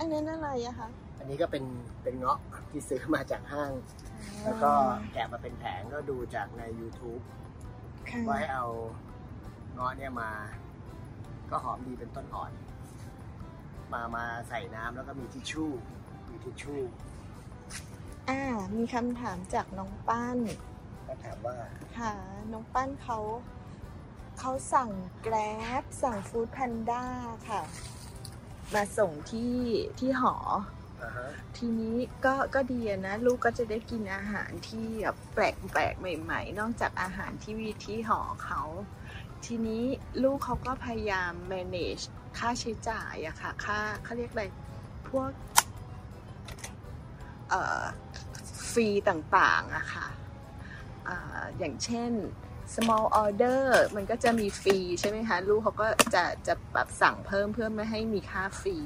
อันนั้นอะไรอะคะ อันนี้ก็เป็นเป็นเงาะที่ซื้อมาจากห้าง แล้วก็แกะมาเป็นแผงก็ดูจากใน YouTube ค่ะว่าให้เอาเงาะเนี่ยมา ก็หอมดีเป็นต้นอ่อน มามาใส่น้ำแล้วก็มีทิชชู่ มีทิชชู่ อ่า มีคำถามจากน้องปั้นก็ถามว่า ค่ะ น้องปั้นเขา เขาสั่งแกร็บสั่งฟู้ดแพนด้าค่ะ มาส่งที่ที่หออ่าฮะทีนี้ก็ก็ดีอะนะ ลูกก็จะได้กินอาหารที่แบบแปลกแปลกๆใหม่ ๆ นอกจากอาหารที่วีที่หอเขา ทีนี้ลูกเขาก็พยายาม manage ค่าใช้จ่ายอะค่ะค่าเขาเรียกอะไรพวกเอ่อฟรีต่างๆอะค่ะอ่าอย่างเช่น small order มันก็จะมีฟรีใช่ไหมคะ ลูกเขาก็จะจะแบบสั่งเพิ่มเพื่อไม่ให้มีค่าฟรี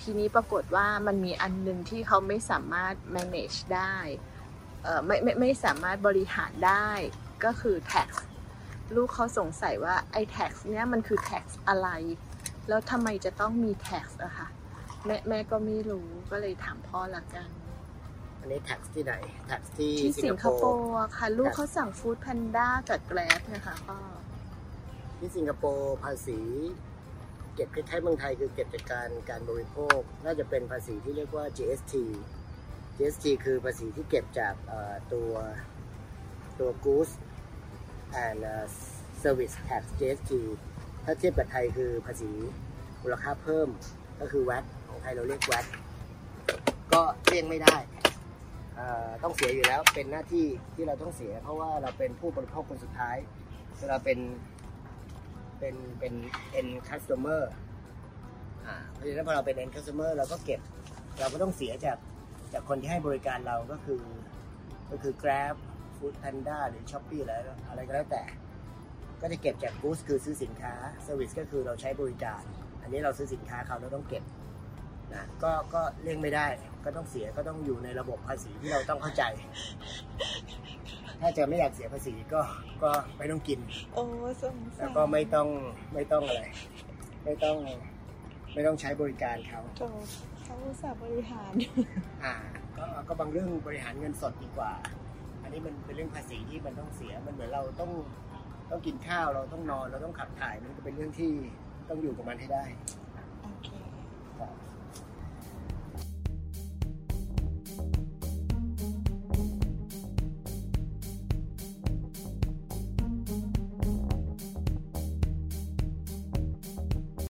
ทีนี้ปรากฏว่ามันมีอันหนึงที่เขาไม่สามารถ manage ได้เอ่อไม่ไม่ไม่สามารถบริหารได้ก็คือ tax ลูกเขาสงสัยว่าไอ้ tax เนี้ยมันคือ tax อะไร แล้วทำไมจะต้องมี tax อะคะแม่แม่ก็ไม่รู้ก็เลยถามพ่อละกัน อันนี้ tax ที่ไหน tax ที่ที่สิงคโปร์อะค่ะ ลูกเขาสั่ง foodpanda กับ Grab นะคะพ่อที่สิงคโปร์ภาษี เก็บคล้ายๆเมืองไทยคือเก็บจากการการบริโภค น่าจะเป็นภาษีที่เรียกว่า GST GST คือภาษีที่เก็บจากเอ่อตัวตัว goods and เอ่อ service tax GST ถ้าเทียบกับไทยคือภาษีมูลค่าเพิ่มก็คือ VAT ของไทยเราเรียก VAT ก็เลี่ยงไม่ได้เอ่อ ต้องเสียอยู่แล้วเป็นหน้าที่ที่เราต้องเสีย เพราะว่าเราเป็นผู้บริโภคคนสุดท้ายเวลาเป็นเป็นเป็น end customer อ่าเพราะฉะนั้นพอเราเป็น end customer เราก็เก็บเราก็ต้องเสียจากจากคนที่ให้บริการเราก็คือก็คือ Grab Food Panda หรือ Shopee อะไรอะไรก็แล้วแต่ ก็จะเก็บจาก Goods คือซื้อสินค้า Service ก็คือเราใช้บริการ อันนี้เราซื้อสินค้าเขาเราต้องเก็บ นะก็ก็เลี่ยงไม่ได้ ก็ต้องเสียก็ต้องอยู่ในระบบภาษีที่เราต้องเข้าใจ ถ้าจะไม่อยากเสียภาษีก็ก็ไม่ต้องกิน โอ้สงสารแล้วก็ไม่ต้องไม่ต้องอะไร ไม่ต้องไม่ต้องใช้บริการเขาโถเขาอุตส่าห์บริหาร อ่าก็ก็บางเรื่องบริหารเงินสดดีกว่า อันนี้มันเป็นเรื่องภาษีที่มันต้องเสียมันเหมือนเราต้องต้องกินข้าวเราต้องนอนเราต้องขับถ่ายมันก็เป็นเรื่องที่ต้องอยู่กับมันให้ได้อ